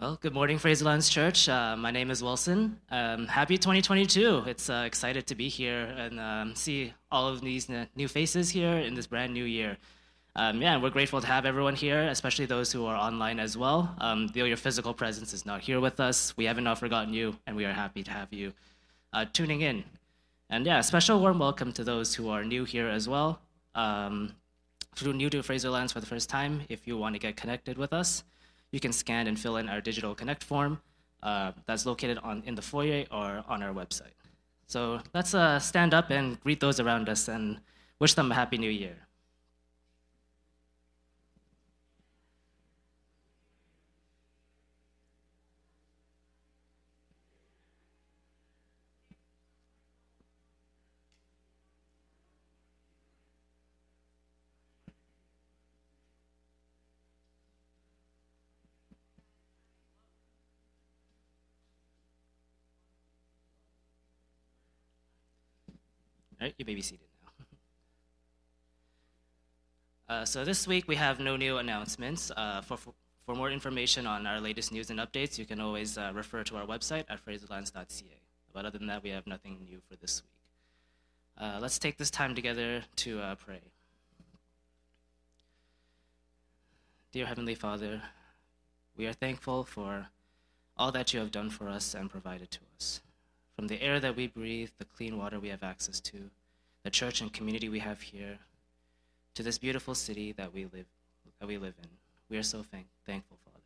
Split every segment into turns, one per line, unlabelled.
Well, good morning, Fraserlands Church. Uh, my name is Wilson. Um, happy 2022. It's uh, excited to be here and um, see all of these n- new faces here in this brand new year. Um, yeah, we're grateful to have everyone here, especially those who are online as well. Um, though your physical presence is not here with us, we haven't not forgotten you, and we are happy to have you uh, tuning in. And yeah, special warm welcome to those who are new here as well. Um, you're new to Fraserlands for the first time, if you want to get connected with us, you can scan and fill in our digital connect form uh, that's located on in the foyer or on our website. So let's uh, stand up and greet those around us and wish them a happy new year. Right, you may be seated now. Uh, so this week we have no new announcements. Uh, for, for more information on our latest news and updates, you can always uh, refer to our website at fraserlands.ca. But other than that, we have nothing new for this week. Uh, let's take this time together to uh, pray. Dear Heavenly Father, we are thankful for all that you have done for us and provided to us. From the air that we breathe, the clean water we have access to, the church and community we have here, to this beautiful city that we live, that we live in. We are so thank- thankful, Father.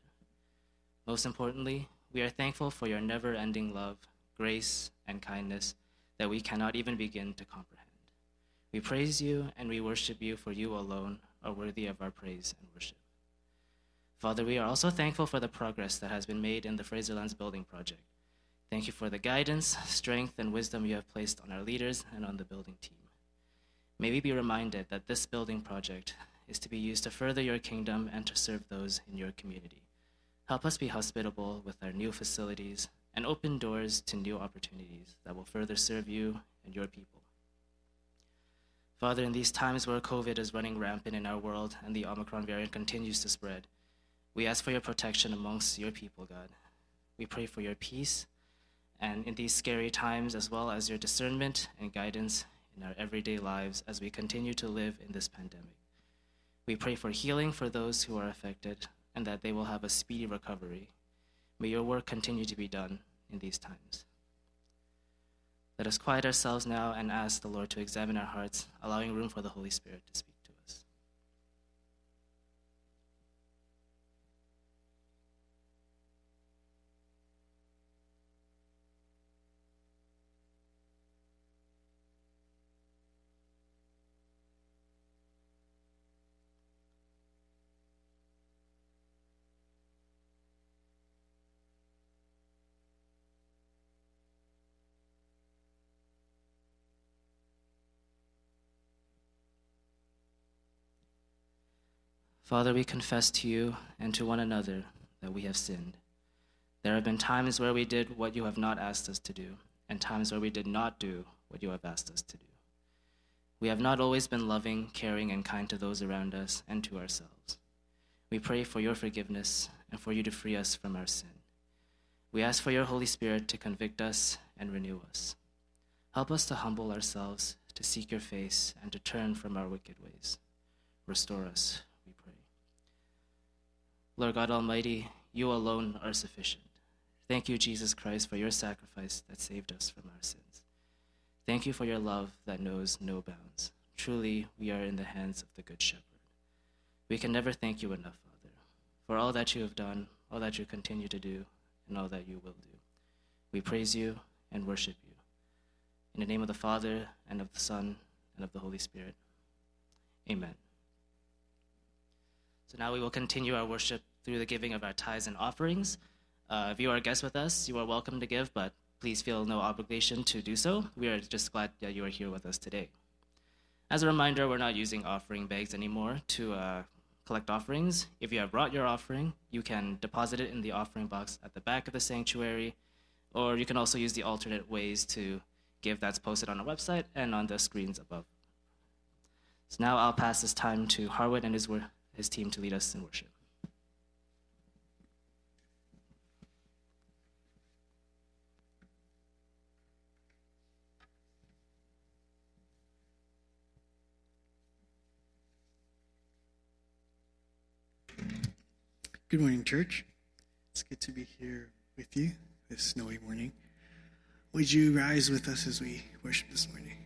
Most importantly, we are thankful for your never ending love, grace, and kindness that we cannot even begin to comprehend. We praise you and we worship you, for you alone are worthy of our praise and worship. Father, we are also thankful for the progress that has been made in the Fraserlands building project. Thank you for the guidance, strength, and wisdom you have placed on our leaders and on the building team. May we be reminded that this building project is to be used to further your kingdom and to serve those in your community. Help us be hospitable with our new facilities and open doors to new opportunities that will further serve you and your people. Father, in these times where COVID is running rampant in our world and the Omicron variant continues to spread, we ask for your protection amongst your people, God. We pray for your peace and in these scary times, as well as your discernment and guidance in our everyday lives as we continue to live in this pandemic. We pray for healing for those who are affected and that they will have a speedy recovery. May your work continue to be done in these times. Let us quiet ourselves now and ask the Lord to examine our hearts, allowing room for the Holy Spirit to speak Father, we confess to you and to one another that we have sinned. There have been times where we did what you have not asked us to do, and times where we did not do what you have asked us to do. We have not always been loving, caring, and kind to those around us and to ourselves. We pray for your forgiveness and for you to free us from our sin. We ask for your Holy Spirit to convict us and renew us. Help us to humble ourselves, to seek your face, and to turn from our wicked ways. Restore us. Lord God Almighty, you alone are sufficient. Thank you, Jesus Christ, for your sacrifice that saved us from our sins. Thank you for your love that knows no bounds. Truly, we are in the hands of the Good Shepherd. We can never thank you enough, Father, for all that you have done, all that you continue to do, and all that you will do. We praise you and worship you. In the name of the Father, and of the Son, and of the Holy Spirit. Amen. So now we will continue our worship through the giving of our tithes and offerings. Uh, if you are a guest with us, you are welcome to give, but please feel no obligation to do so. We are just glad that you are here with us today. As a reminder, we're not using offering bags anymore to uh, collect offerings. If you have brought your offering, you can deposit it in the offering box at the back of the sanctuary, or you can also use the alternate ways to give that's posted on our website and on the screens above. So now I'll pass this time to Harwood and his, wor- his team to lead us in worship.
Good morning, church. It's good to be here with you this snowy morning. Would you rise with us as we worship this morning?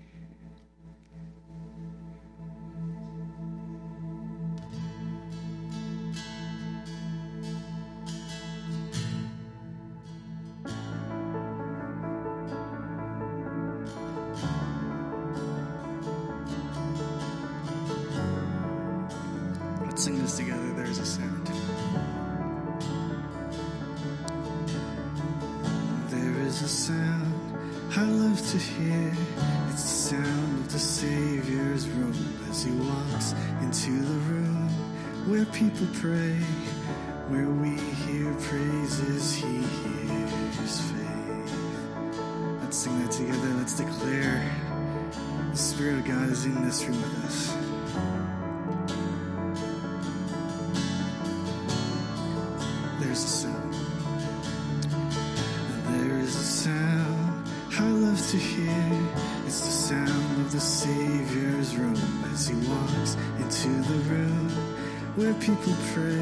People pray,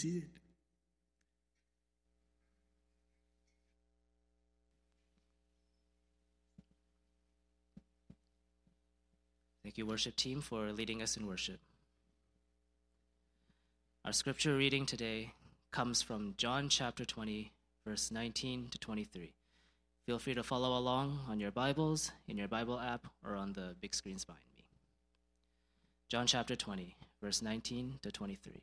seated.
Thank you, worship team, for leading us in worship. Our scripture reading today comes from John chapter 20, verse 19 to 23. Feel free to follow along on your Bibles, in your Bible app, or on the big screens behind me. John chapter 20, verse 19 to 23.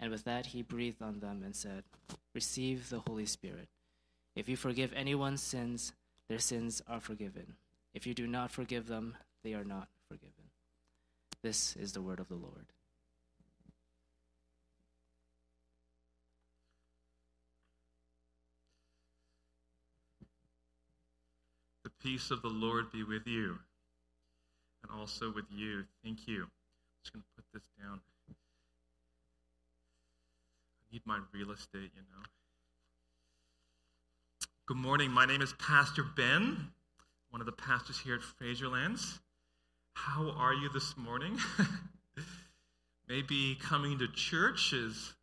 And with that, he breathed on them and said, Receive the Holy Spirit. If you forgive anyone's sins, their sins are forgiven. If you do not forgive them, they are not forgiven. This is the word of the Lord.
The peace of the Lord be with you and also with you. Thank you. I'm just going to put this down. Need my real estate, you know. Good morning. My name is Pastor Ben, one of the pastors here at Fraserlands. How are you this morning? Maybe coming to church is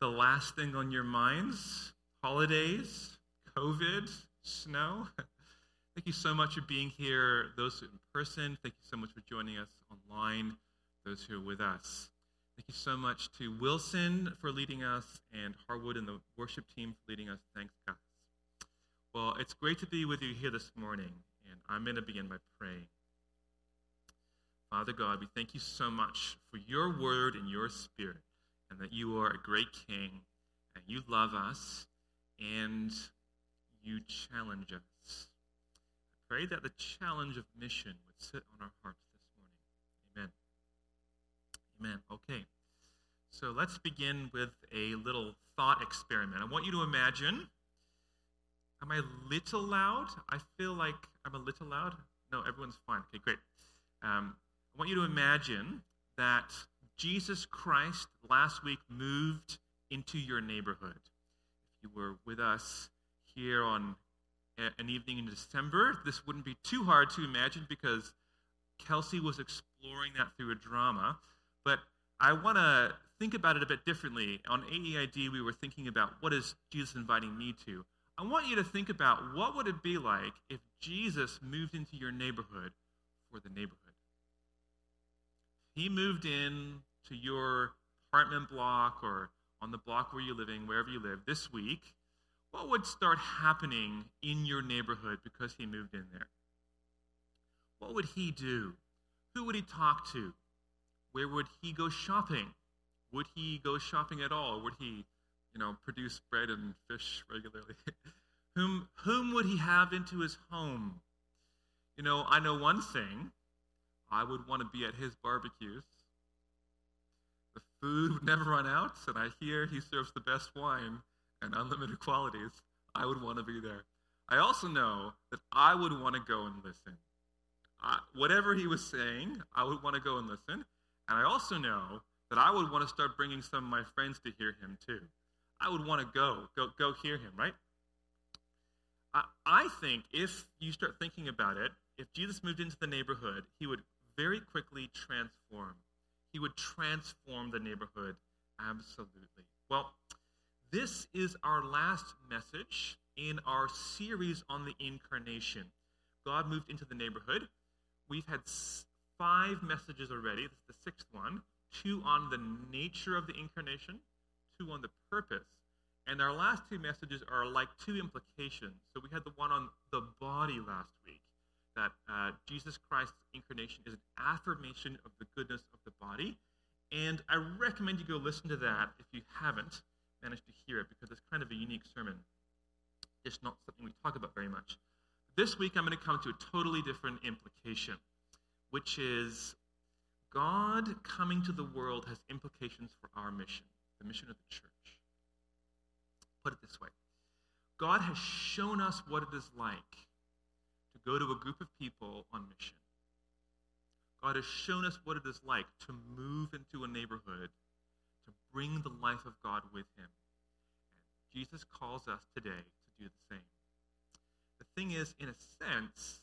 the last thing on your minds. Holidays, COVID, snow. Thank you so much for being here, those in person. Thank you so much for joining us online, those who are with us. Thank you so much to Wilson for leading us and Harwood and the worship team for leading us. Thanks, guys. Well, it's great to be with you here this morning, and I'm going to begin by praying. Father God, we thank you so much for your word and your spirit, and that you are a great king, and you love us, and you challenge us. I pray that the challenge of mission would sit on our hearts. Amen. Okay. So let's begin with a little thought experiment. I want you to imagine. Am I a little loud? I feel like I'm a little loud. No, everyone's fine. Okay, great. Um, I want you to imagine that Jesus Christ last week moved into your neighborhood. If you were with us here on an evening in December, this wouldn't be too hard to imagine because Kelsey was exploring that through a drama. But I want to think about it a bit differently. On AEID, we were thinking about what is Jesus inviting me to. I want you to think about what would it be like if Jesus moved into your neighborhood for the neighborhood. He moved in to your apartment block or on the block where you're living, wherever you live, this week. What would start happening in your neighborhood because he moved in there? What would he do? Who would he talk to? Where would he go shopping? Would he go shopping at all? Would he you know, produce bread and fish regularly. whom, whom would he have into his home? You know, I know one thing. I would want to be at his barbecues. The food would never run out, and I hear he serves the best wine and unlimited qualities. I would want to be there. I also know that I would want to go and listen. I, whatever he was saying, I would want to go and listen. And I also know that I would want to start bringing some of my friends to hear him too. I would want to go, go, go hear him, right? I, I think if you start thinking about it, if Jesus moved into the neighborhood, he would very quickly transform. He would transform the neighborhood absolutely. Well, this is our last message in our series on the incarnation. God moved into the neighborhood. We've had five messages already. This is the sixth one. Two on the nature of the incarnation, two on the purpose. And our last two messages are like two implications. So we had the one on the body last week, that uh, Jesus Christ's incarnation is an affirmation of the goodness of the body. And I recommend you go listen to that if you haven't managed to hear it, because it's kind of a unique sermon. It's not something we talk about very much. This week, I'm going to come to a totally different implication, which is God coming to the world has implications for our mission, the mission of the church. Put it this way God has shown us what it is like to go to a group of people on mission. God has shown us what it is like to move into a neighborhood, to bring the life of God with Him. And Jesus calls us today to do the same. The thing is, in a sense,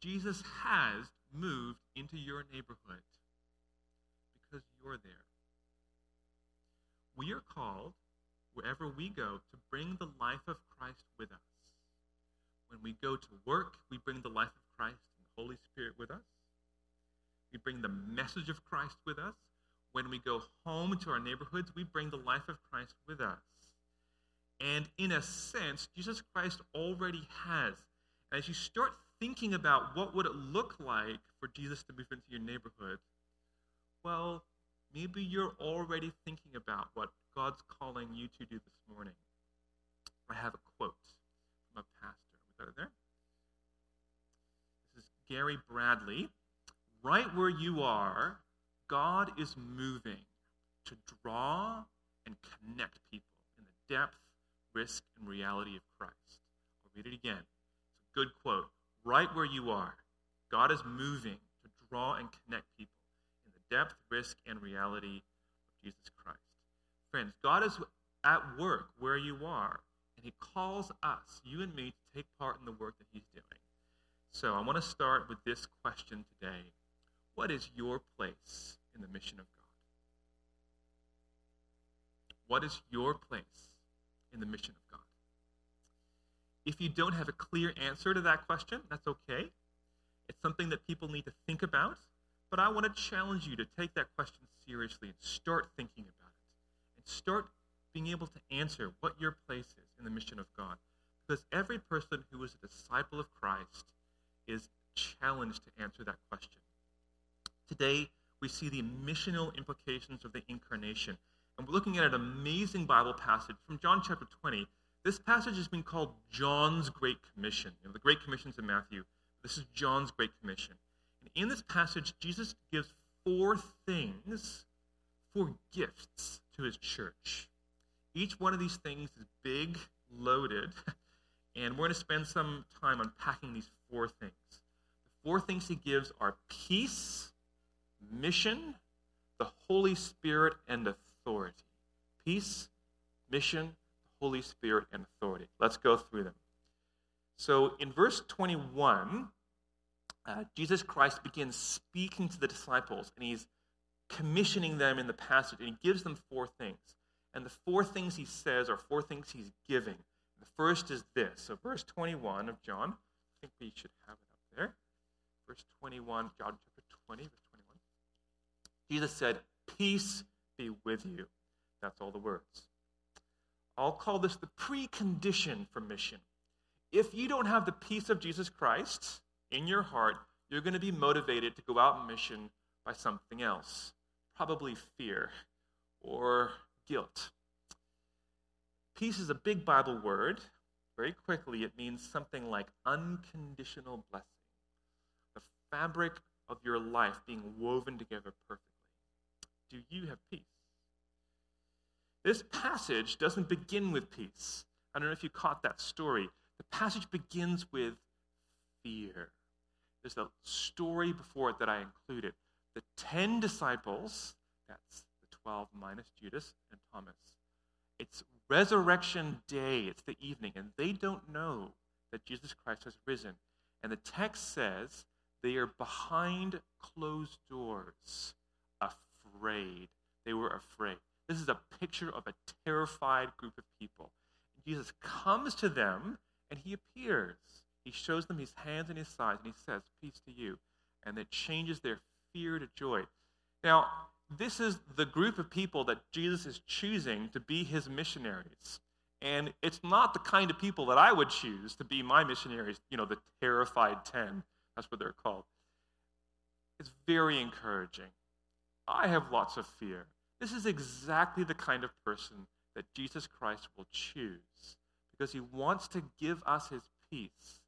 Jesus has moved into your neighborhood because you're there. We are called wherever we go to bring the life of Christ with us. When we go to work, we bring the life of Christ and the Holy Spirit with us. We bring the message of Christ with us. When we go home to our neighborhoods, we bring the life of Christ with us. And in a sense, Jesus Christ already has. As you start thinking about what would it look like for Jesus to move into your neighborhood, well, maybe you're already thinking about what God's calling you to do this morning. I have a quote from a pastor. We got it there? This is Gary Bradley. Right where you are, God is moving to draw and connect people in the depth, risk, and reality of Christ. I'll read it again. It's a good quote. Right where you are, God is moving to draw and connect people in the depth, risk, and reality of Jesus Christ. Friends, God is at work where you are, and He calls us, you and me, to take part in the work that He's doing. So I want to start with this question today What is your place in the mission of God? What is your place in the mission of God? If you don't have a clear answer to that question, that's okay. It's something that people need to think about, but I want to challenge you to take that question seriously and start thinking about it and start being able to answer what your place is in the mission of God. Because every person who is a disciple of Christ is challenged to answer that question. Today, we see the missional implications of the incarnation. And we're looking at an amazing Bible passage from John chapter 20. This passage has been called John's Great Commission. You know, the Great Commission's in Matthew. This is John's Great Commission. And in this passage, Jesus gives four things, four gifts to his church. Each one of these things is big, loaded, and we're going to spend some time unpacking these four things. The four things he gives are peace, mission, the Holy Spirit, and authority. Peace, mission, Holy Spirit, and authority. Let's go through them. So in verse 21, uh, Jesus Christ begins speaking to the disciples, and he's commissioning them in the passage, and he gives them four things. And the four things he says are four things he's giving. The first is this. So, verse 21 of John, I think we should have it up there. Verse 21, John chapter 20, verse 21. Jesus said, Peace be with you. That's all the words. I'll call this the precondition for mission. If you don't have the peace of Jesus Christ in your heart, you're going to be motivated to go out on mission by something else, probably fear or guilt. Peace is a big Bible word. Very quickly, it means something like unconditional blessing, the fabric of your life being woven together perfectly. Do you have peace? This passage doesn't begin with peace. I don't know if you caught that story. The passage begins with fear. There's a story before it that I included. The 10 disciples, that's the 12 minus Judas and Thomas, it's resurrection day, it's the evening, and they don't know that Jesus Christ has risen. And the text says they are behind closed doors, afraid. They were afraid. This is a picture of a terrified group of people. Jesus comes to them and he appears. He shows them his hands and his sides and he says, Peace to you. And it changes their fear to joy. Now, this is the group of people that Jesus is choosing to be his missionaries. And it's not the kind of people that I would choose to be my missionaries, you know, the terrified 10. That's what they're called. It's very encouraging. I have lots of fear. This is exactly the kind of person that Jesus Christ will choose because he wants to give us his peace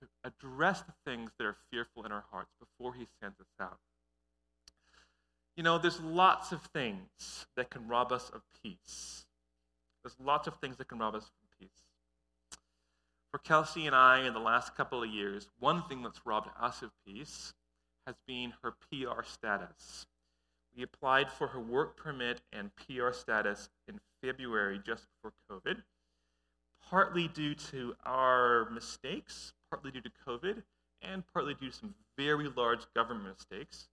to address the things that are fearful in our hearts before he sends us out. You know, there's lots of things that can rob us of peace. There's lots of things that can rob us from peace. For Kelsey and I, in the last couple of years, one thing that's robbed us of peace has been her PR status. We applied for her work permit and PR status in February just before COVID, partly due to our mistakes, partly due to COVID, and partly due to some very large government mistakes.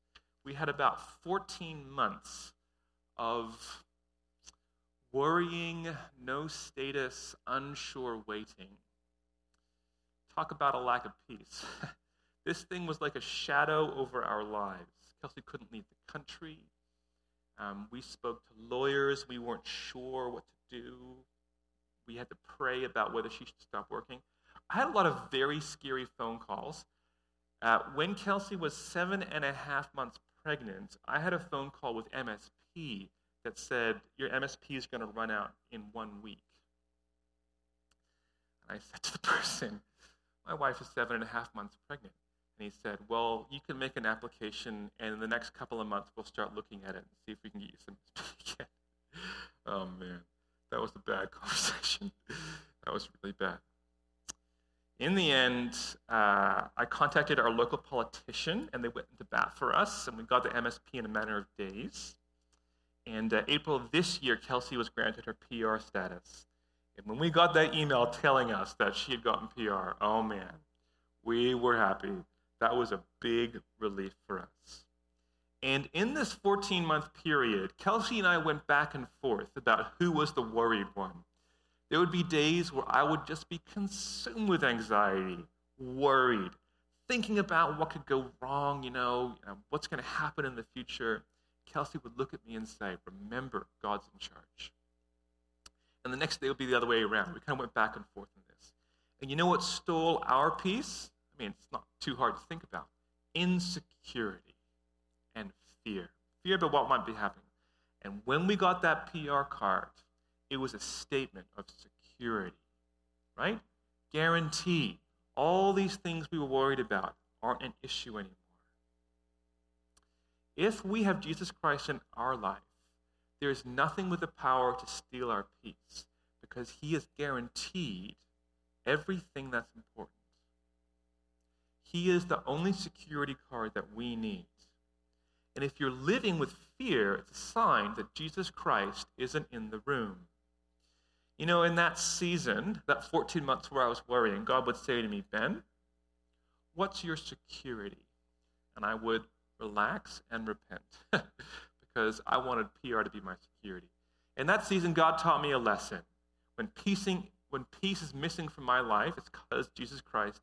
We had about 14 months of worrying, no status, unsure waiting. talk about a lack of peace. this thing was like a shadow over our lives. Kelsey couldn't leave the country. Um, we spoke to lawyers. We weren't sure what to do. We had to pray about whether she should stop working. I had a lot of very scary phone calls. Uh, when Kelsey was seven and a half months pregnant, I had a phone call with MSP that said, Your MSP is going to run out in one week. And I said to the person, My wife is seven and a half months pregnant. And he said, Well, you can make an application, and in the next couple of months, we'll start looking at it and see if we can get you some again. oh, man. That was a bad conversation. that was really bad. In the end, uh, I contacted our local politician, and they went into bat for us, and we got the MSP in a matter of days. And uh, April of this year, Kelsey was granted her PR status. And when we got that email telling us that she had gotten PR, oh man, we were happy. That was a big relief for us. And in this 14 month period, Kelsey and I went back and forth about who was the worried one. There would be days where I would just be consumed with anxiety, worried, thinking about what could go wrong, you know, you know what's going to happen in the future. Kelsey would look at me and say, Remember, God's in charge. And the next day would be the other way around. We kind of went back and forth in this. And you know what stole our peace? I mean, it's not too hard to think about insecurity and fear. Fear about what might be happening. And when we got that PR card, it was a statement of security, right? Guarantee. All these things we were worried about aren't an issue anymore. If we have Jesus Christ in our life, there is nothing with the power to steal our peace because he has guaranteed everything that's important. He is the only security card that we need. And if you're living with fear, it's a sign that Jesus Christ isn't in the room. You know, in that season, that 14 months where I was worrying, God would say to me, Ben, what's your security? And I would relax and repent because I wanted PR to be my security. In that season, God taught me a lesson. When, piecing, when peace is missing from my life, it's because Jesus Christ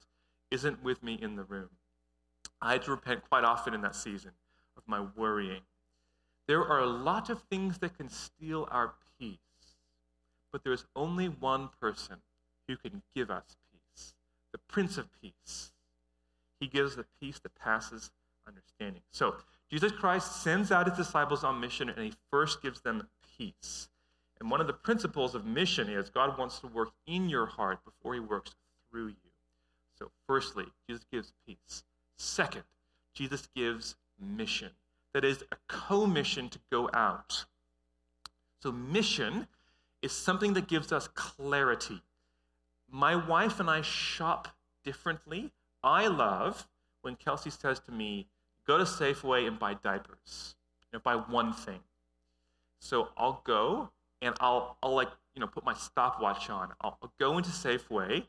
isn't with me in the room. I had to repent quite often in that season of my worrying. There are a lot of things that can steal our peace but there is only one person who can give us peace the Prince of Peace. He gives the peace that passes understanding. So, Jesus Christ sends out his disciples on mission and he first gives them peace. And one of the principles of mission is God wants to work in your heart before he works through you. So, firstly, Jesus gives peace. Second, Jesus gives mission. That is a co-mission to go out. So, mission is something that gives us clarity. My wife and I shop differently. I love when Kelsey says to me, go to Safeway and buy diapers, you know, buy one thing. So I'll go and I'll, I'll like, you know, put my stopwatch on. I'll, I'll go into Safeway.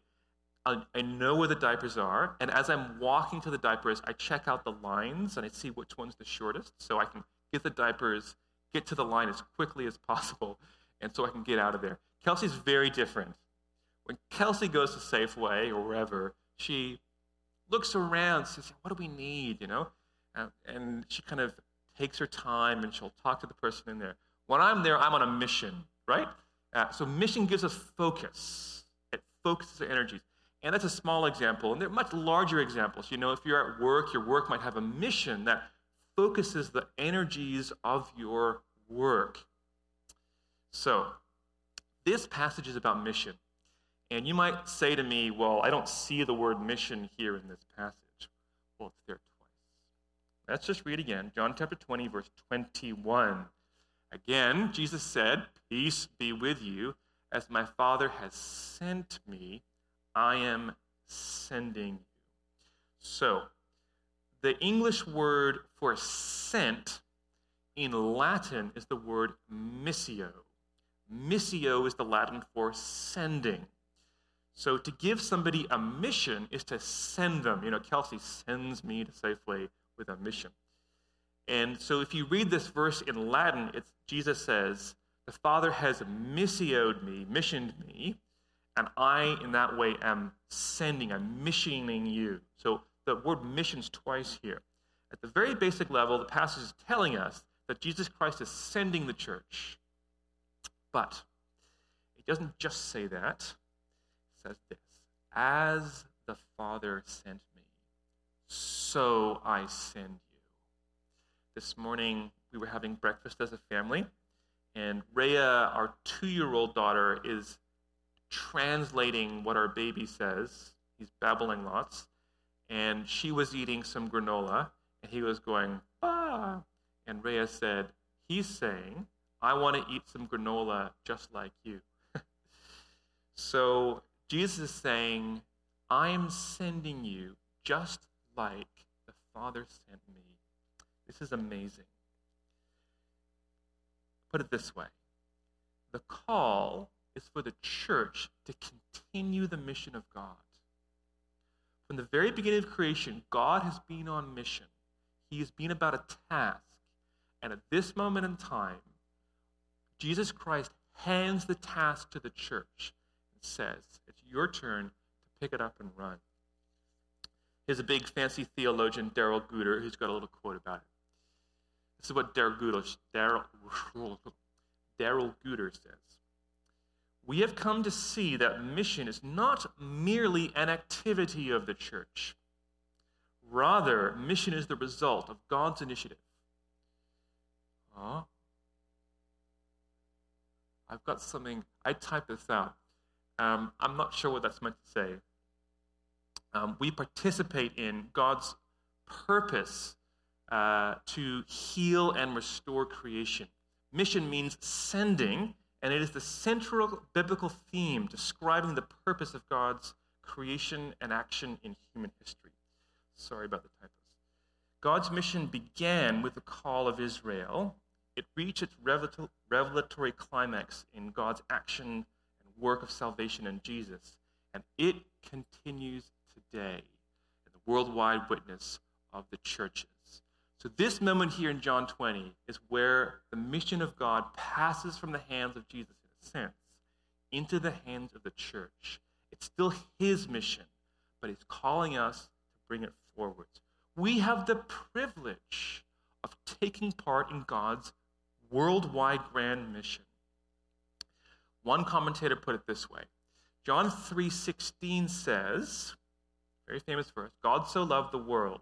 I, I know where the diapers are. And as I'm walking to the diapers, I check out the lines and I see which one's the shortest so I can get the diapers, get to the line as quickly as possible and so I can get out of there. Kelsey's very different. When Kelsey goes to Safeway or wherever, she looks around, says, "What do we need?" You know, and, and she kind of takes her time and she'll talk to the person in there. When I'm there, I'm on a mission, right? Uh, so mission gives us focus. It focuses our energies. And that's a small example. And there are much larger examples. You know, if you're at work, your work might have a mission that focuses the energies of your work. So, this passage is about mission. And you might say to me, well, I don't see the word mission here in this passage. Well, it's there twice. Let's just read again. John chapter 20, verse 21. Again, Jesus said, Peace be with you. As my Father has sent me, I am sending you. So, the English word for sent in Latin is the word missio. Missio is the Latin for sending. So to give somebody a mission is to send them. You know, Kelsey sends me to Safeway with a mission. And so if you read this verse in Latin, it's Jesus says, The Father has missioed me, missioned me, And I, in that way, am sending, I'm missioning you. So the word missions twice here. At the very basic level, the passage is telling us that Jesus Christ is sending the church. But it doesn't just say that, it says this As the Father sent me, so I send you. This morning, we were having breakfast as a family, and Rhea, our two year old daughter, is translating what our baby says. He's babbling lots. And she was eating some granola, and he was going, ah. And Rhea said, He's saying, I want to eat some granola just like you. so Jesus is saying, I'm sending you just like the Father sent me. This is amazing. Put it this way the call is for the church to continue the mission of God. From the very beginning of creation, God has been on mission. He has been about a task. And at this moment in time, Jesus Christ hands the task to the church and says, It's your turn to pick it up and run. Here's a big fancy theologian, Darrell Guder, who's got a little quote about it. This is what Darrell Guder, Darrell Guder says. We have come to see that mission is not merely an activity of the church. Rather, mission is the result of God's initiative. Huh? I've got something, I typed this out. Um, I'm not sure what that's meant to say. Um, we participate in God's purpose uh, to heal and restore creation. Mission means sending, and it is the central biblical theme describing the purpose of God's creation and action in human history. Sorry about the typos. God's mission began with the call of Israel. It reached its revelatory climax in God's action and work of salvation in Jesus. And it continues today in the worldwide witness of the churches. So, this moment here in John 20 is where the mission of God passes from the hands of Jesus, in a sense, into the hands of the church. It's still his mission, but he's calling us to bring it forward. We have the privilege of taking part in God's worldwide grand mission. One commentator put it this way. John 3:16 says, very famous verse, God so loved the world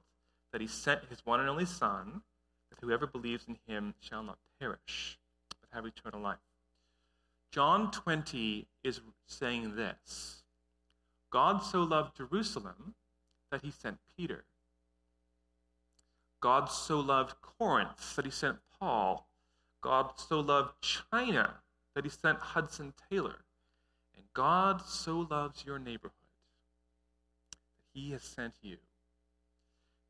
that he sent his one and only son that whoever believes in him shall not perish but have eternal life. John 20 is saying this. God so loved Jerusalem that he sent Peter. God so loved Corinth that he sent Paul. God so loved China that he sent Hudson Taylor. And God so loves your neighborhood that he has sent you.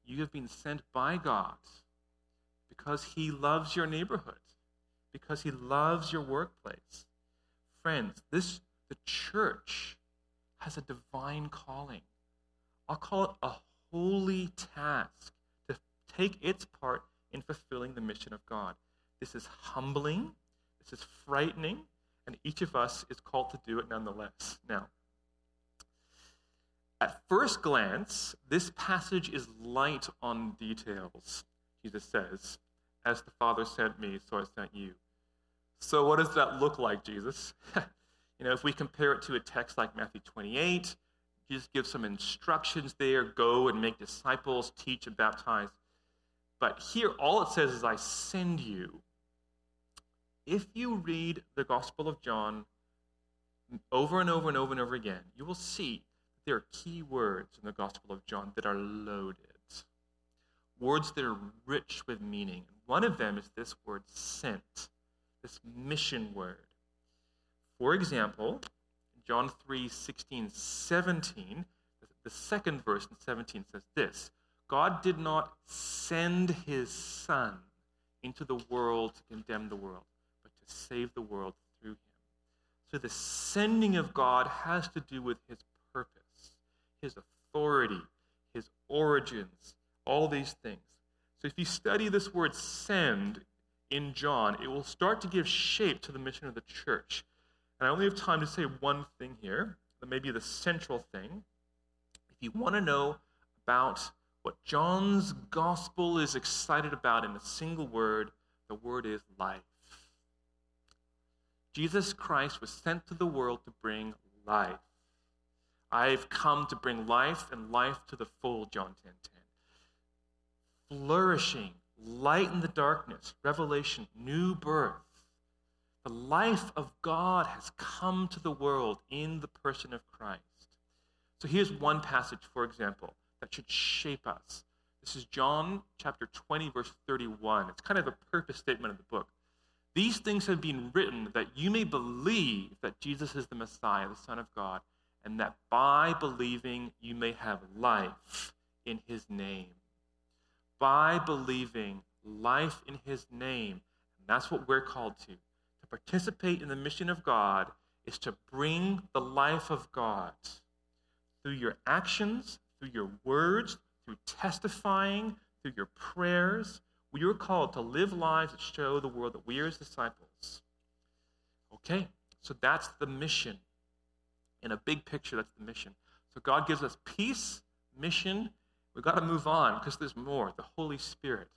You have been sent by God because he loves your neighborhood, because he loves your workplace. Friends, this the church has a divine calling. I'll call it a holy task to take its part in fulfilling the mission of God. This is humbling, this is frightening, and each of us is called to do it nonetheless. Now, at first glance, this passage is light on details. Jesus says, As the Father sent me, so I sent you. So, what does that look like, Jesus? you know, if we compare it to a text like Matthew 28, Jesus gives some instructions there go and make disciples, teach and baptize. But here, all it says is, I send you. If you read the Gospel of John over and over and over and over again, you will see there are key words in the Gospel of John that are loaded, words that are rich with meaning. One of them is this word sent, this mission word. For example, John 3 16, 17, the second verse in 17 says this God did not send his Son into the world to condemn the world, but to save the world through him. So the sending of God has to do with his purpose his authority, his origins, all these things. So if you study this word send in John, it will start to give shape to the mission of the church. And I only have time to say one thing here. maybe the central thing. If you want to know about what John's gospel is excited about in a single word, the word is life. Jesus Christ was sent to the world to bring life. I've come to bring life and life to the full, John 10 10. Flourishing, light in the darkness, revelation, new birth. The life of God has come to the world in the person of Christ. So here's one passage, for example, that should shape us. This is John chapter 20, verse 31. It's kind of a purpose statement of the book. These things have been written that you may believe that Jesus is the Messiah, the Son of God, and that by believing you may have life in his name. By believing life in his name. And that's what we're called to. To participate in the mission of God is to bring the life of God through your actions, through your words, through testifying, through your prayers. We are called to live lives that show the world that we are his disciples. Okay, so that's the mission. In a big picture, that's the mission. So God gives us peace, mission. We've got to move on because there's more the Holy Spirit.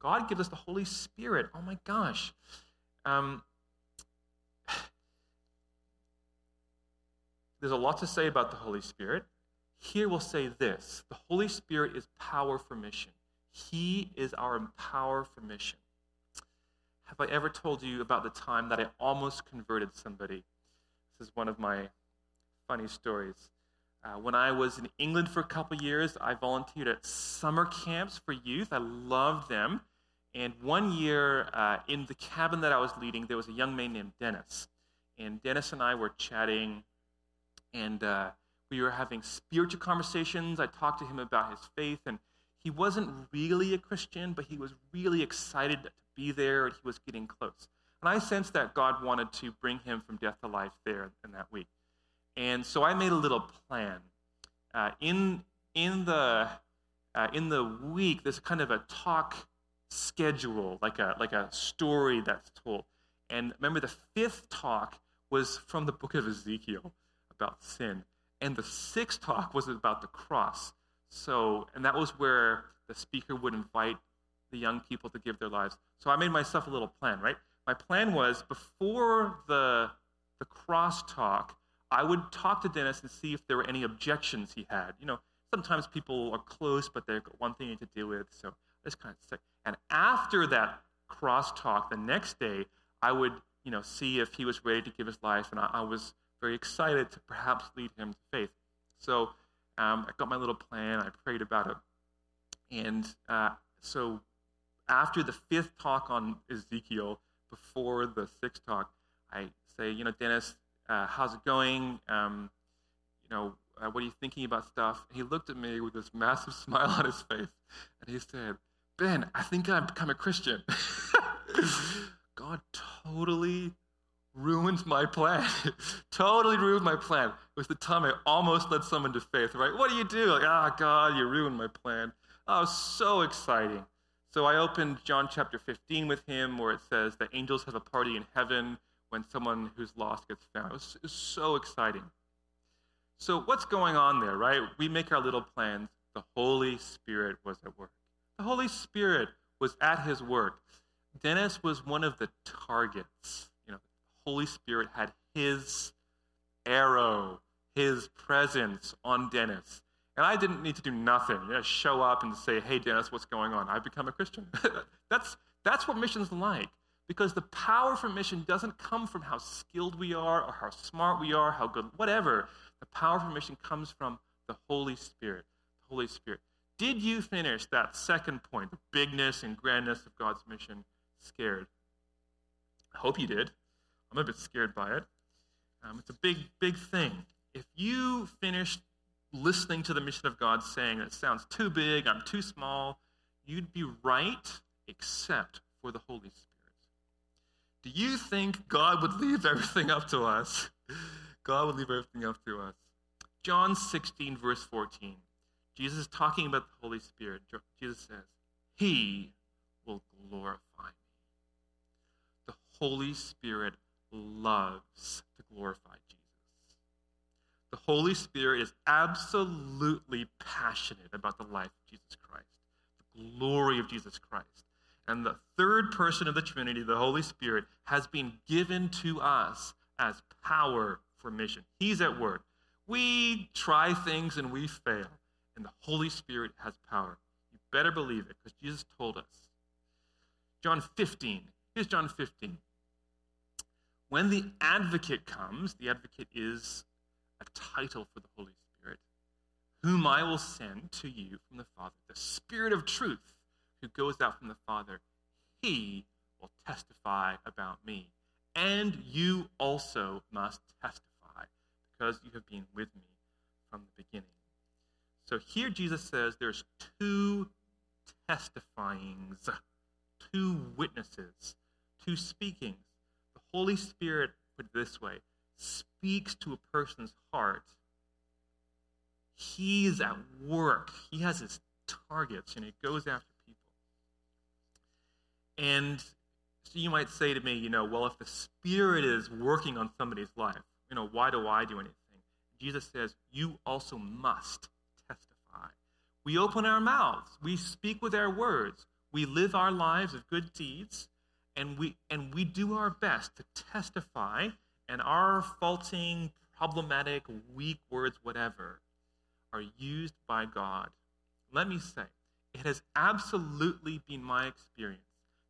God gives us the Holy Spirit. Oh my gosh. Um, there's a lot to say about the Holy Spirit. Here we'll say this the Holy Spirit is power for mission. He is our power for mission. Have I ever told you about the time that I almost converted somebody? This is one of my funny stories. Uh, when I was in England for a couple years, I volunteered at summer camps for youth. I loved them. And one year, uh, in the cabin that I was leading, there was a young man named Dennis. And Dennis and I were chatting, and uh, we were having spiritual conversations. I talked to him about his faith, and he wasn't really a Christian, but he was really excited to be there, and he was getting close. And I sensed that God wanted to bring him from death to life there in that week. And so I made a little plan. Uh, in, in, the, uh, in the week, there's kind of a talk schedule, like a, like a story that's told. And remember, the fifth talk was from the book of Ezekiel about sin. And the sixth talk was about the cross. So, and that was where the speaker would invite the young people to give their lives. So I made myself a little plan, right? My plan was before the, the cross talk, I would talk to Dennis and see if there were any objections he had. You know, sometimes people are close, but they've got one thing to deal with. So this kind of stuff. And after that cross talk, the next day, I would, you know, see if he was ready to give his life, and I, I was very excited to perhaps lead him to faith. So um, I got my little plan. I prayed about it, and uh, so after the fifth talk on Ezekiel, before the sixth talk, I say, you know, Dennis, uh, how's it going? Um, you know, uh, what are you thinking about stuff? He looked at me with this massive smile on his face, and he said, Ben, I think I've become a Christian. God totally ruined my plan. totally ruined my plan. It was the time I almost led someone to faith, right? What do you do? Like, ah, oh, God, you ruined my plan. Oh, so exciting. So I opened John chapter 15 with him, where it says that angels have a party in heaven when someone who's lost gets found. It was, so exciting. So, what's going on there, right? We make our little plans. The Holy Spirit was at work. The Holy Spirit was at his work. Dennis was one of the targets. You know, the Holy Spirit had his arrow, his presence on Dennis. And I didn't need to do nothing. You know, show up and say, hey, Dennis, what's going on? I've become a Christian. that's, that's what mission's like. Because the power for mission doesn't come from how skilled we are or how smart we are, how good, whatever. The power for mission comes from the Holy Spirit. The Holy Spirit. Did you finish that second point, the bigness and grandness of God's mission, scared? I hope you did. I'm a bit scared by it. Um, it's a big, big thing. If you finished listening to the mission of God saying, it sounds too big, I'm too small, you'd be right, except for the Holy Spirit. Do you think God would leave everything up to us? God would leave everything up to us. John 16, verse 14. Jesus is talking about the Holy Spirit. Jesus says, He will glorify me. The Holy Spirit loves to glorify Jesus. The Holy Spirit is absolutely passionate about the life of Jesus Christ, the glory of Jesus Christ. And the third person of the Trinity, the Holy Spirit, has been given to us as power for mission. He's at work. We try things and we fail, and the Holy Spirit has power. You better believe it because Jesus told us. John 15. Here's John 15. When the advocate comes, the advocate is a title for the Holy Spirit, whom I will send to you from the Father, the Spirit of truth who goes out from the Father. He will testify about me. And you also must testify because you have been with me from the beginning. So here Jesus says there's two testifyings, two witnesses, two speakings. The Holy Spirit, put it this way, speaks to a person's heart. He's at work. He has his targets and he goes after. And so you might say to me, you know, well, if the Spirit is working on somebody's life, you know, why do I do anything? Jesus says, you also must testify. We open our mouths, we speak with our words, we live our lives of good deeds, and we and we do our best to testify, and our faulting, problematic, weak words, whatever, are used by God. Let me say, it has absolutely been my experience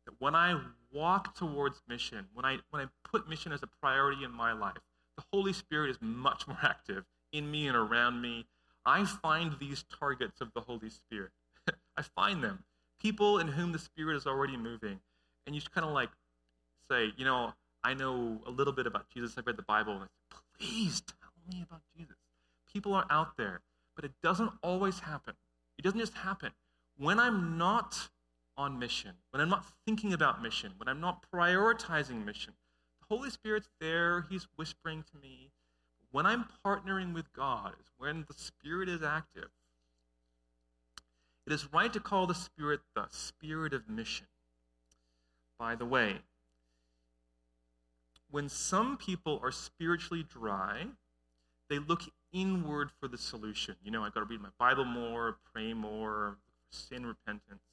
that when I walk towards mission, when I when I put mission as a priority in my life, the Holy Spirit is much more active in me and around me. I find these targets of the Holy Spirit. I find them. People in whom the Spirit is already moving. And you just kind of like say, you know, I know a little bit about Jesus. I've read the Bible. And please tell me about Jesus. People are out there, but it doesn't always happen. It doesn't just happen. When I'm not on mission, when I'm not thinking about mission, when I'm not prioritizing mission, the Holy Spirit's there. He's whispering to me. When I'm partnering with God is when the Spirit is active. It is right to call the Spirit the Spirit of mission. By the way, when some people are spiritually dry, they look inward for the solution. You know, I've got to read my Bible more, pray more, sin repentance.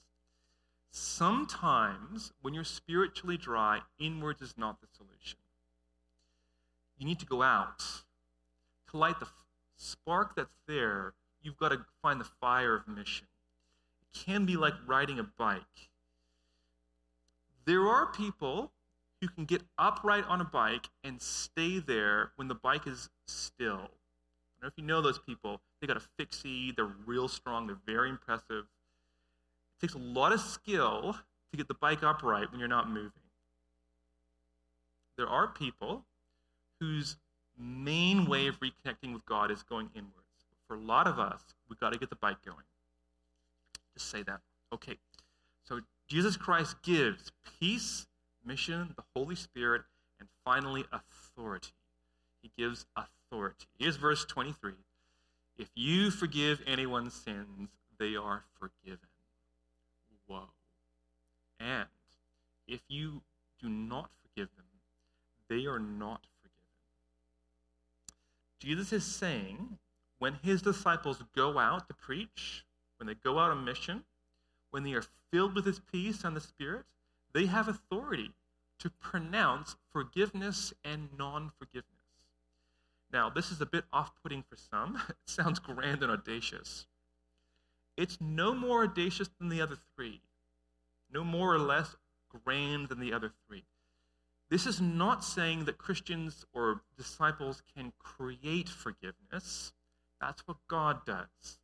Sometimes, when you're spiritually dry, inwards is not the solution. You need to go out. To light the spark that's there, you've got to find the fire of mission. It can be like riding a bike. There are people who can get upright on a bike and stay there when the bike is still. I don't know if you know those people. They got a fixie, they're real strong, they're very impressive. It takes a lot of skill to get the bike upright when you're not moving. There are people whose main way of reconnecting with God is going inwards. For a lot of us, we've got to get the bike going. Just say that. Okay. So Jesus Christ gives peace, mission, the Holy Spirit, and finally authority. He gives authority. Here's verse 23. If you forgive anyone's sins, they are forgiven. Whoa. And if you do not forgive them, they are not forgiven. Jesus is saying when his disciples go out to preach, when they go out on mission, when they are filled with his peace and the Spirit, they have authority to pronounce forgiveness and non forgiveness. Now, this is a bit off putting for some. It sounds grand and audacious. It's no more audacious than the other three, no more or less grand than the other three. This is not saying that Christians or disciples can create forgiveness. That's what God does.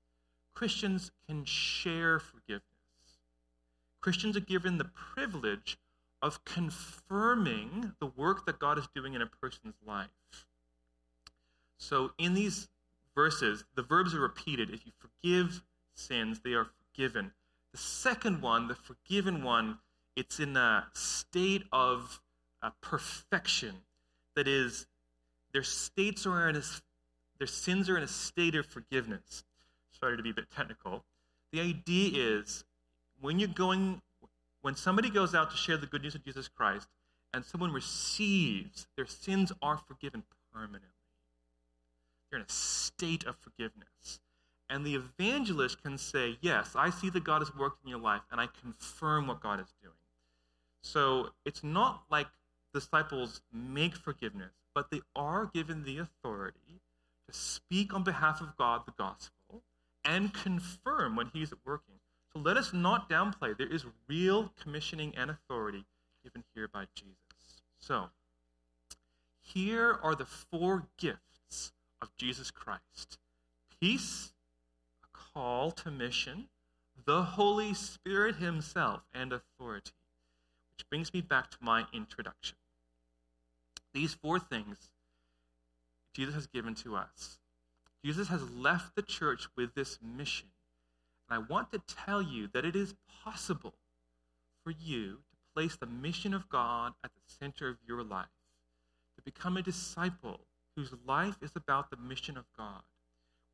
Christians can share forgiveness. Christians are given the privilege of confirming the work that God is doing in a person's life. So in these verses, the verbs are repeated. If you forgive sins, they are forgiven. The second one, the forgiven one, it's in a state of uh, perfection. That is, their states are in a, their sins are in a state of forgiveness. Sorry to be a bit technical. The idea is when you're going, when somebody goes out to share the good news of Jesus Christ, and someone receives, their sins are forgiven permanently. You're in a state of forgiveness. And the evangelist can say, Yes, I see that God has worked in your life, and I confirm what God is doing. So it's not like disciples make forgiveness, but they are given the authority to speak on behalf of God the gospel and confirm when He's working. So let us not downplay. There is real commissioning and authority given here by Jesus. So, here are the four gifts of Jesus Christ peace, call to mission, the Holy Spirit Himself, and authority. Which brings me back to my introduction. These four things Jesus has given to us. Jesus has left the church with this mission. And I want to tell you that it is possible for you to place the mission of God at the center of your life, to become a disciple whose life is about the mission of God.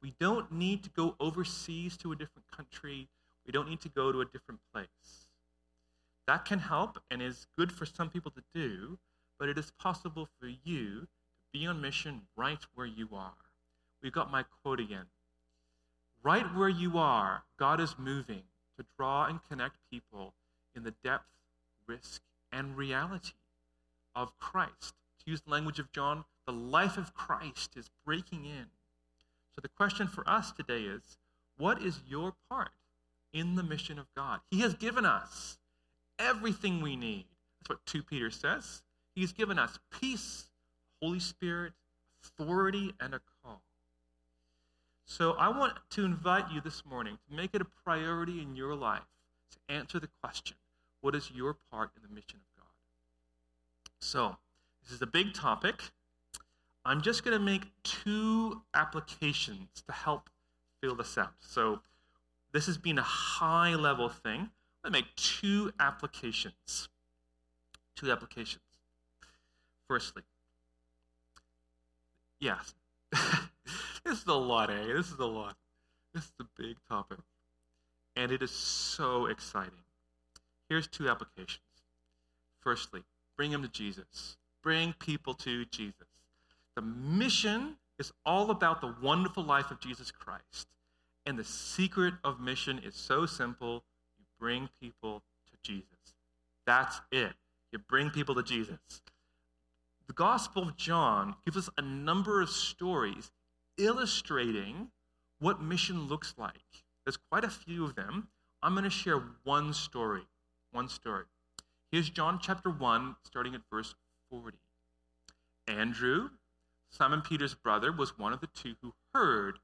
We don't need to go overseas to a different country. We don't need to go to a different place. That can help and is good for some people to do, but it is possible for you to be on mission right where you are. We've got my quote again. Right where you are, God is moving to draw and connect people in the depth, risk, and reality of Christ. To use the language of John, the life of Christ is breaking in. So the question for us today is what is your part in the mission of God? He has given us everything we need. That's what 2 Peter says. He's given us peace, Holy Spirit, authority, and a call. So I want to invite you this morning to make it a priority in your life to answer the question what is your part in the mission of God? So, this is a big topic. I'm just going to make two applications to help fill this out. So, this has been a high level thing. I'm make two applications. Two applications. Firstly, yes, this is a lot, eh? This is a lot. This is a big topic. And it is so exciting. Here's two applications. Firstly, bring them to Jesus. Bring people to Jesus. The mission is all about the wonderful life of Jesus Christ. And the secret of mission is so simple you bring people to Jesus. That's it. You bring people to Jesus. The Gospel of John gives us a number of stories illustrating what mission looks like. There's quite a few of them. I'm going to share one story. One story. Here's John chapter 1, starting at verse 40. Andrew, Simon Peter's brother, was one of the two who heard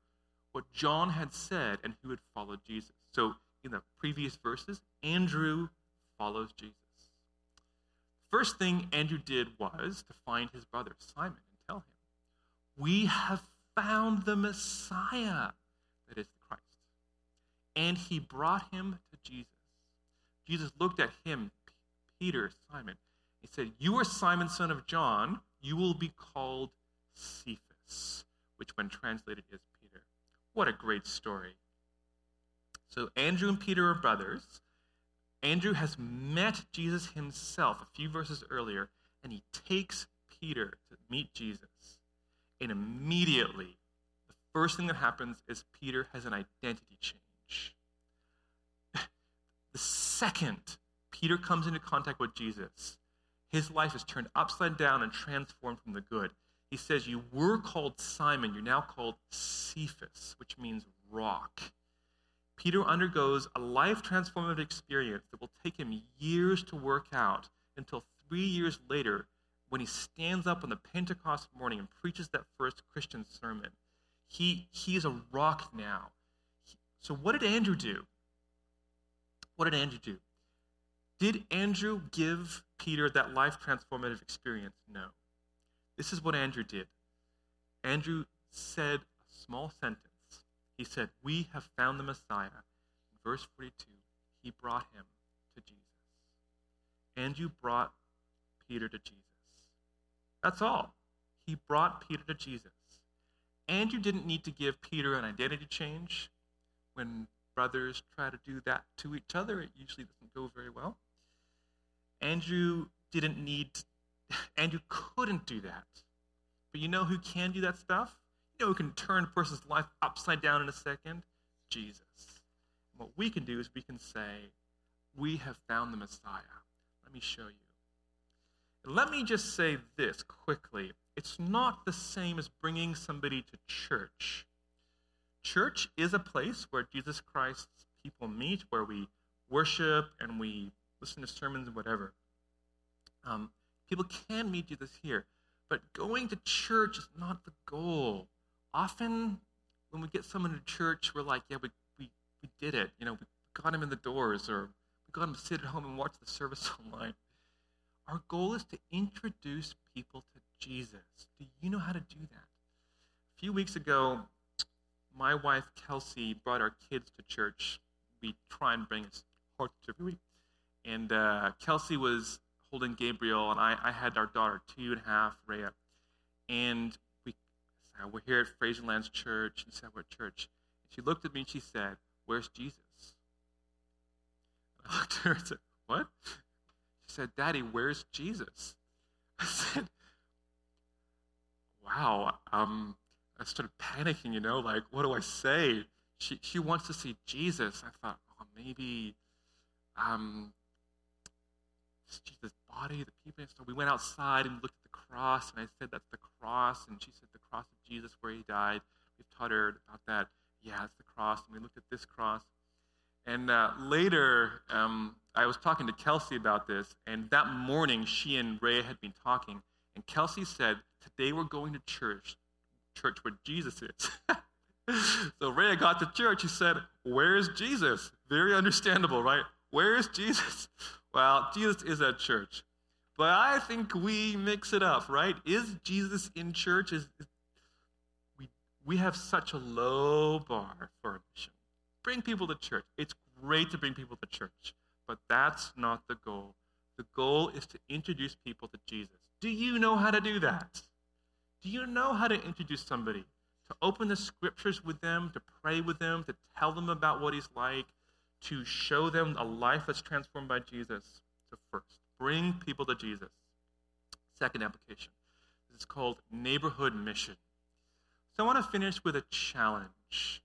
what John had said and who had followed Jesus. So in the previous verses, Andrew follows Jesus. First thing Andrew did was to find his brother Simon and tell him, We have found the Messiah, that is the Christ. And he brought him to Jesus. Jesus looked at him, Peter, Simon. He said, You are Simon, son of John. You will be called Cephas, which, when translated, is Peter. What a great story. So, Andrew and Peter are brothers. Andrew has met Jesus himself a few verses earlier, and he takes Peter to meet Jesus. And immediately, the first thing that happens is Peter has an identity change. the second Peter comes into contact with Jesus, his life is turned upside down and transformed from the good. He says, You were called Simon, you're now called Cephas, which means rock. Peter undergoes a life transformative experience that will take him years to work out until three years later, when he stands up on the Pentecost morning and preaches that first Christian sermon. He, he is a rock now. So, what did Andrew do? What did Andrew do? Did Andrew give Peter that life transformative experience? No. This is what Andrew did. Andrew said a small sentence. He said, We have found the Messiah. Verse 42, he brought him to Jesus. Andrew brought Peter to Jesus. That's all. He brought Peter to Jesus. Andrew didn't need to give Peter an identity change. When brothers try to do that to each other, it usually doesn't go very well. Andrew didn't need, Andrew couldn't do that. But you know who can do that stuff? You know who can turn a person's life upside down in a second? Jesus. What we can do is we can say, We have found the Messiah. Let me show you. And let me just say this quickly it's not the same as bringing somebody to church. Church is a place where Jesus Christ's people meet, where we worship and we listen to sermons and whatever. Um, people can meet Jesus here, but going to church is not the goal. Often, when we get someone to church, we're like, yeah, we, we, we did it. You know, we got him in the doors, or we got him to sit at home and watch the service online. Our goal is to introduce people to Jesus. Do you know how to do that? A few weeks ago, my wife Kelsey brought our kids to church. We try and bring us hard every week. And uh, Kelsey was holding Gabriel, and I, I had our daughter, two and a half, Rhea. And we We're here at Fraserlands Church. And said, We're at church. And she looked at me and she said, Where's Jesus? I looked at her and said, What? She said, Daddy, where's Jesus? I said, Wow. Um, I started panicking, you know, like, what do I say? She, she wants to see Jesus. I thought, oh, maybe um, Jesus' body, the people. And So we went outside and looked at the cross, and I said, that's the cross. And she said, the cross of Jesus where he died. We've taught her about that. Yeah, it's the cross. And we looked at this cross. And uh, later, um, I was talking to Kelsey about this, and that morning, she and Ray had been talking, and Kelsey said, Today we're going to church, church where Jesus is. so Ray got to church. He said, Where's Jesus? Very understandable, right? Where is Jesus? Well, Jesus is at church. But I think we mix it up, right? Is Jesus in church? Is, is we, we have such a low bar for mission. Bring people to church. It's great to bring people to church, but that's not the goal. The goal is to introduce people to Jesus. Do you know how to do that? Do you know how to introduce somebody? To open the scriptures with them, to pray with them, to tell them about what he's like, to show them a life that's transformed by Jesus. So, first, bring people to Jesus. Second application. This is called neighborhood mission. So, I want to finish with a challenge.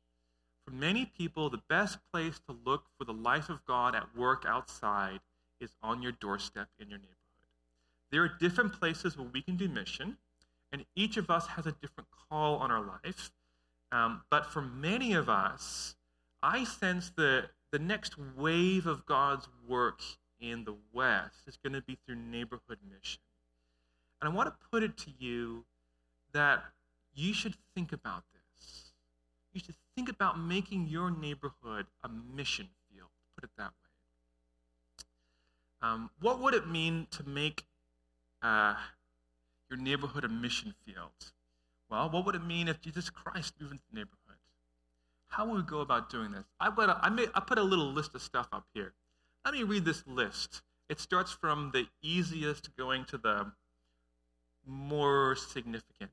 For many people, the best place to look for the life of God at work outside is on your doorstep in your neighborhood. There are different places where we can do mission, and each of us has a different call on our life. Um, but for many of us, I sense that the next wave of God's work in the West is going to be through neighborhood mission. And I want to put it to you that you should think about this. You should think about making your neighborhood a mission field, put it that way. Um, what would it mean to make uh, your neighborhood a mission field? Well, what would it mean if Jesus Christ moved into the neighborhood? How would we go about doing this? I put, a, I, made, I put a little list of stuff up here. Let me read this list. It starts from the easiest going to the more significant.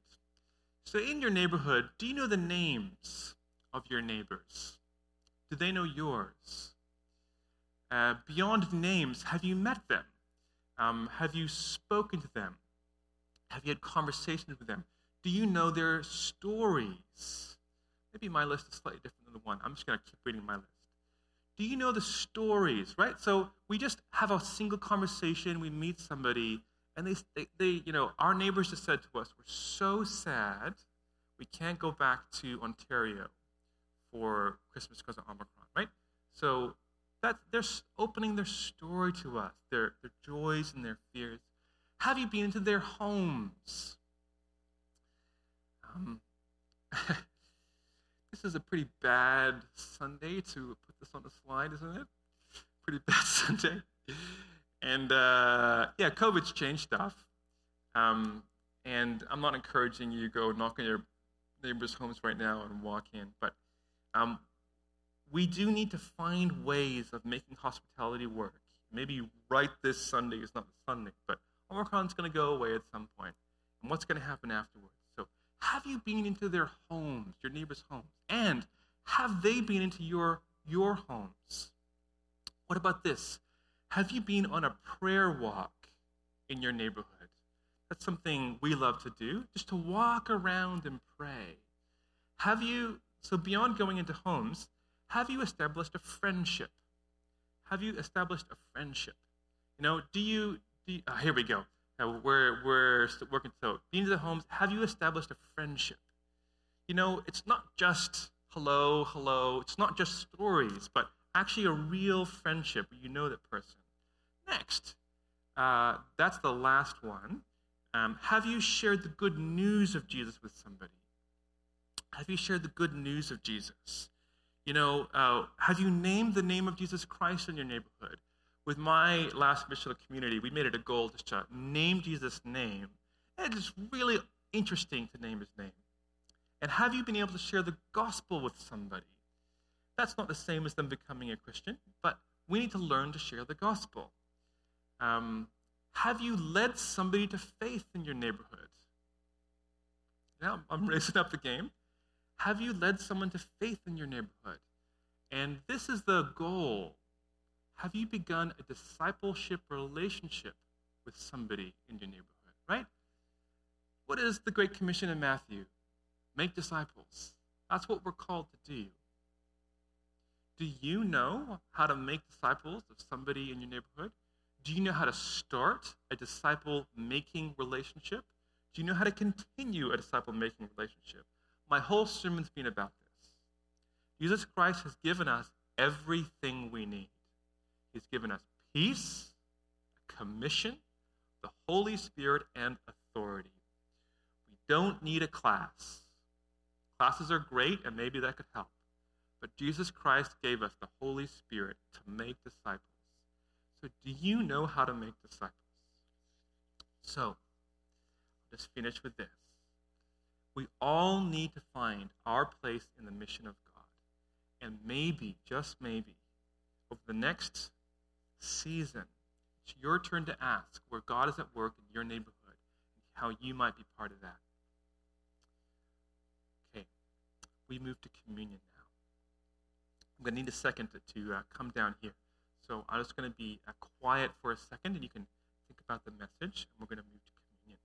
So, in your neighborhood, do you know the names of your neighbors? Do they know yours? Uh, beyond names, have you met them? Um, have you spoken to them? Have you had conversations with them? Do you know their stories? Maybe my list is slightly different than the one. I'm just going to keep reading my list. Do you know the stories, right? So we just have a single conversation, we meet somebody, and they, they, they, you know, our neighbors just said to us, we're so sad we can't go back to Ontario for Christmas because of Omicron, right? So that they're opening their story to us, their, their joys and their fears. Have you been into their homes? Um, this is a pretty bad Sunday to put this on the slide, isn't it? Pretty bad Sunday. And uh, yeah, COVID's changed stuff. Um, and I'm not encouraging you to go knock on your neighbors' homes right now and walk in, but um, we do need to find ways of making hospitality work. Maybe right this Sunday is not the Sunday, but Omicron's going to go away at some point. And what's going to happen afterwards? Have you been into their homes, your neighbors' homes? And have they been into your, your homes? What about this? Have you been on a prayer walk in your neighborhood? That's something we love to do, just to walk around and pray. Have you, so beyond going into homes, have you established a friendship? Have you established a friendship? You know, do you, do you, oh, here we go. We're, we're working, so being to the homes, have you established a friendship? You know, it's not just hello, hello, it's not just stories, but actually a real friendship you know that person. Next, uh, that's the last one. Um, have you shared the good news of Jesus with somebody? Have you shared the good news of Jesus? You know, uh, have you named the name of Jesus Christ in your neighborhood? With my last mission of community, we made it a goal just to name Jesus' name. And it's really interesting to name his name. And have you been able to share the gospel with somebody? That's not the same as them becoming a Christian, but we need to learn to share the gospel. Um, have you led somebody to faith in your neighborhood? Now, I'm raising up the game. Have you led someone to faith in your neighborhood? And this is the goal. Have you begun a discipleship relationship with somebody in your neighborhood, right? What is the Great Commission in Matthew? Make disciples. That's what we're called to do. Do you know how to make disciples of somebody in your neighborhood? Do you know how to start a disciple making relationship? Do you know how to continue a disciple making relationship? My whole sermon's been about this. Jesus Christ has given us everything we need. He's given us peace, commission, the Holy Spirit, and authority. We don't need a class. Classes are great, and maybe that could help. But Jesus Christ gave us the Holy Spirit to make disciples. So, do you know how to make disciples? So, I'll just finish with this. We all need to find our place in the mission of God. And maybe, just maybe, over the next season, it's your turn to ask where God is at work in your neighborhood and how you might be part of that. Okay, we move to communion now. I'm going to need a second to, to uh, come down here. So I'm just going to be uh, quiet for a second and you can think about the message, and we're going to move to communion.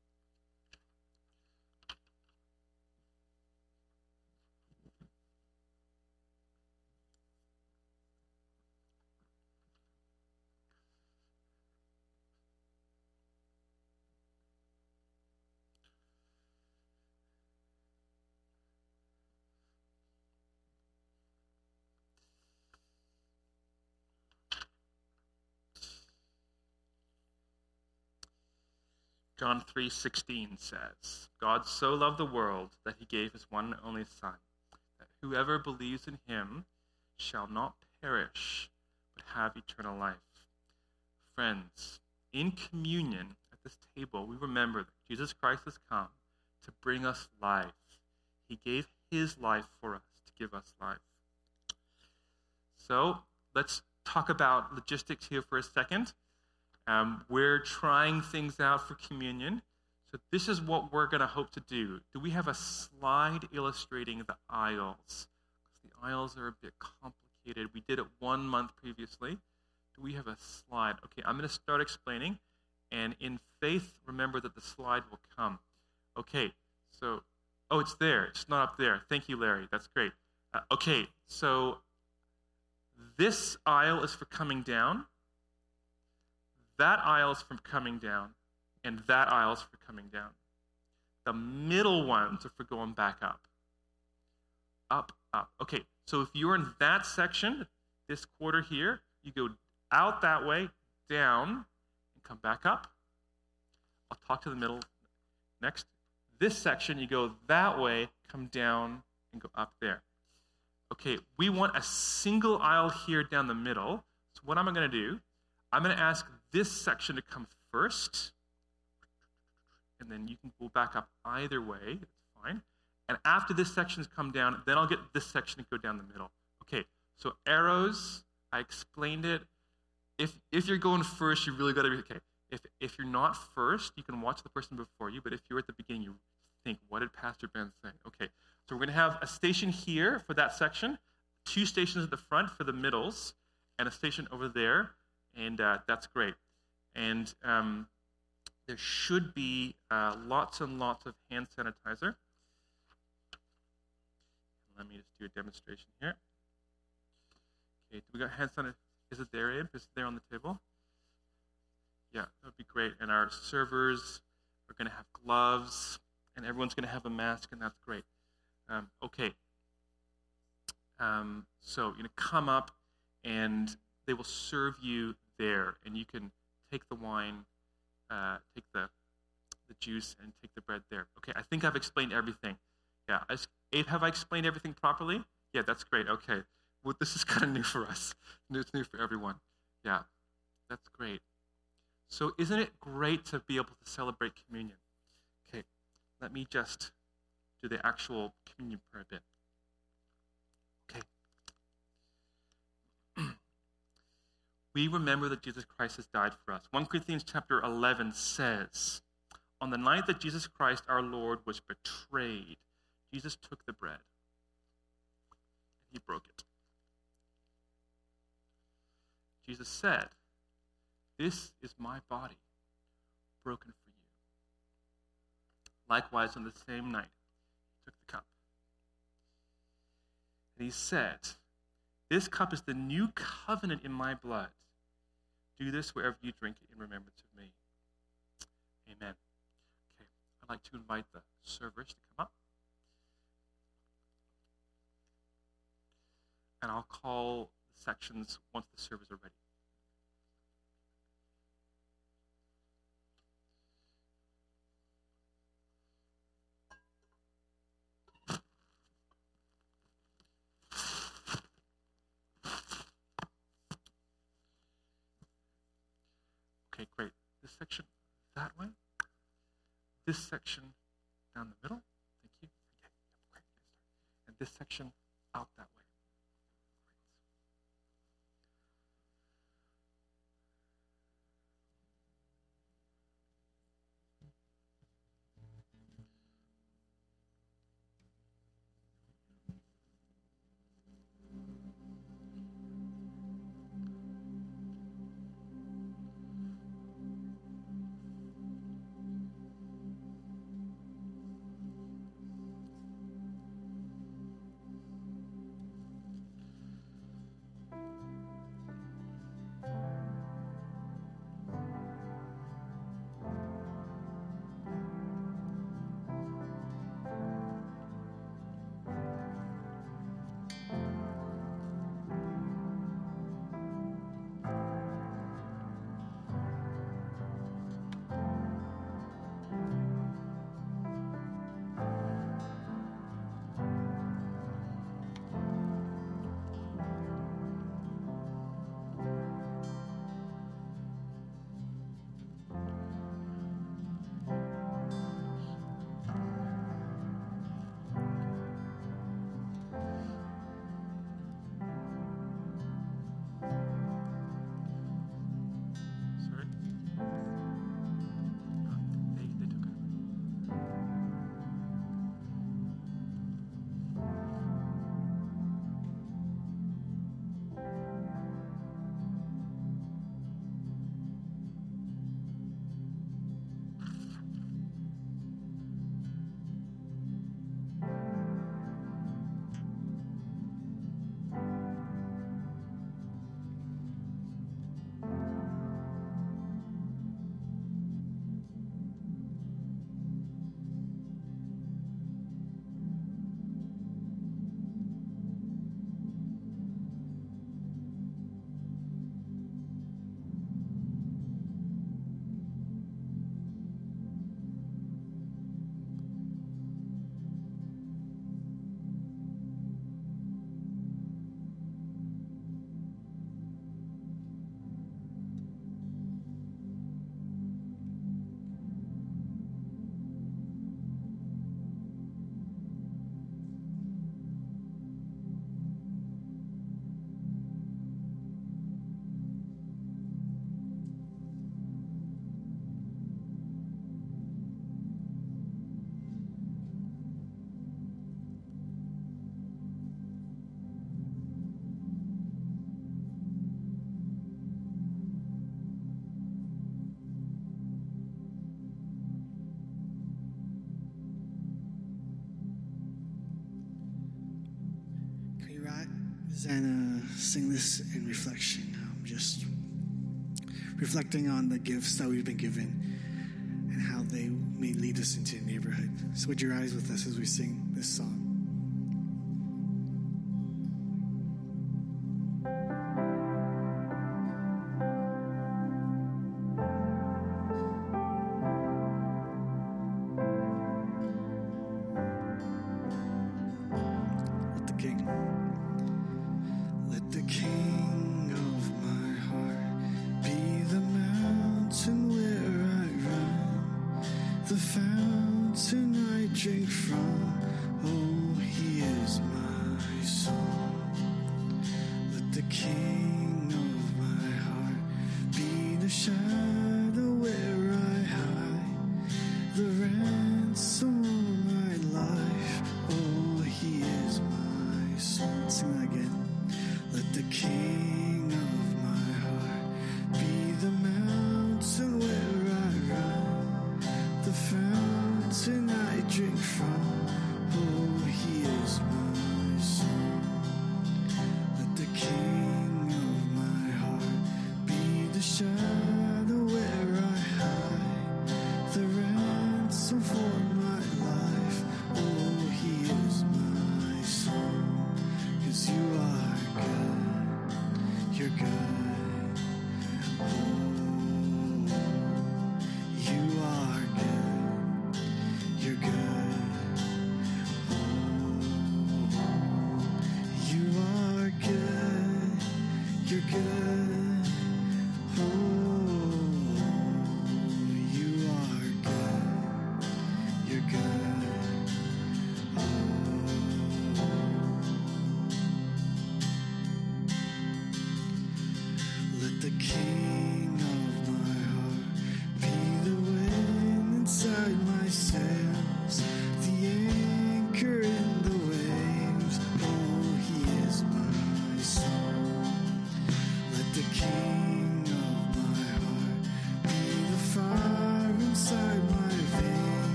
John 3:16 says, God so loved the world that he gave his one and only son, that whoever believes in him shall not perish but have eternal life. Friends, in communion at this table, we remember that Jesus Christ has come to bring us life. He gave his life for us to give us life. So, let's talk about logistics here for a second. Um, we're trying things out for communion. So, this is what we're going to hope to do. Do we have a slide illustrating the aisles? The aisles are a bit complicated. We did it one month previously. Do we have a slide? Okay, I'm going to start explaining. And in faith, remember that the slide will come. Okay, so, oh, it's there. It's not up there. Thank you, Larry. That's great. Uh, okay, so this aisle is for coming down. That aisle is for coming down, and that aisle is for coming down. The middle ones are for going back up. Up, up. Okay, so if you're in that section, this quarter here, you go out that way, down, and come back up. I'll talk to the middle next. This section, you go that way, come down, and go up there. Okay, we want a single aisle here down the middle. So what am I going to do? I'm going to ask this section to come first, and then you can go back up either way. That's fine. And after this section's come down, then I'll get this section to go down the middle. Okay, so arrows, I explained it. If, if you're going first, you really got to be okay. If, if you're not first, you can watch the person before you, but if you're at the beginning, you think, what did Pastor Ben say? Okay, so we're going to have a station here for that section, two stations at the front for the middles, and a station over there and uh, that's great. And um, there should be uh, lots and lots of hand sanitizer. Let me just do a demonstration here. Okay, do we got hand sanitizer? Is it there, Abe? Is it there on the table? Yeah, that would be great. And our servers are going to have gloves, and everyone's going to have a mask, and that's great. Um, okay. Um, so going to come up, and they will serve you there, and you can take the wine, uh, take the the juice, and take the bread there. Okay, I think I've explained everything. Yeah, I, Abe, have I explained everything properly? Yeah, that's great. Okay, well, this is kind of new for us. It's new for everyone. Yeah, that's great. So, isn't it great to be able to celebrate communion? Okay, let me just do the actual communion prayer bit. We remember that Jesus Christ has died for us. 1 Corinthians chapter 11 says, On the night that Jesus Christ our Lord was betrayed, Jesus took the bread and he broke it. Jesus said, This is my body broken for you. Likewise, on the same night, he took the cup. And he said, This cup is the new covenant in my blood. Do this wherever you drink it in remembrance of me. Amen. Okay, I'd like to invite the servers to come up. And I'll call the sections once the servers are ready. This section down the middle. Thank you. And this section
and uh, sing this in reflection. Um, just reflecting on the gifts that we've been given and how they may lead us into a neighborhood. So, would your eyes with us as we sing this song? the fountain I drink from.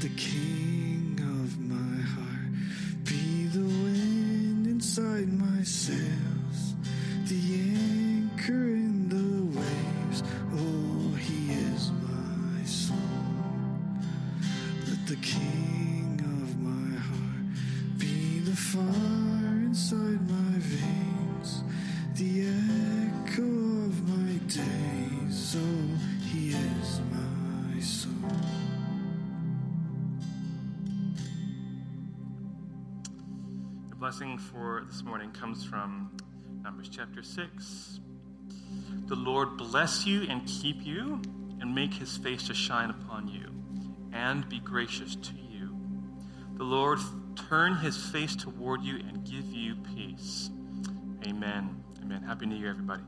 The king
blessing for this morning comes from Numbers chapter 6. The Lord bless you and keep you, and make his face to shine upon you, and be gracious to you. The Lord turn his face toward you and give you peace. Amen. Amen. Happy New Year, everybody.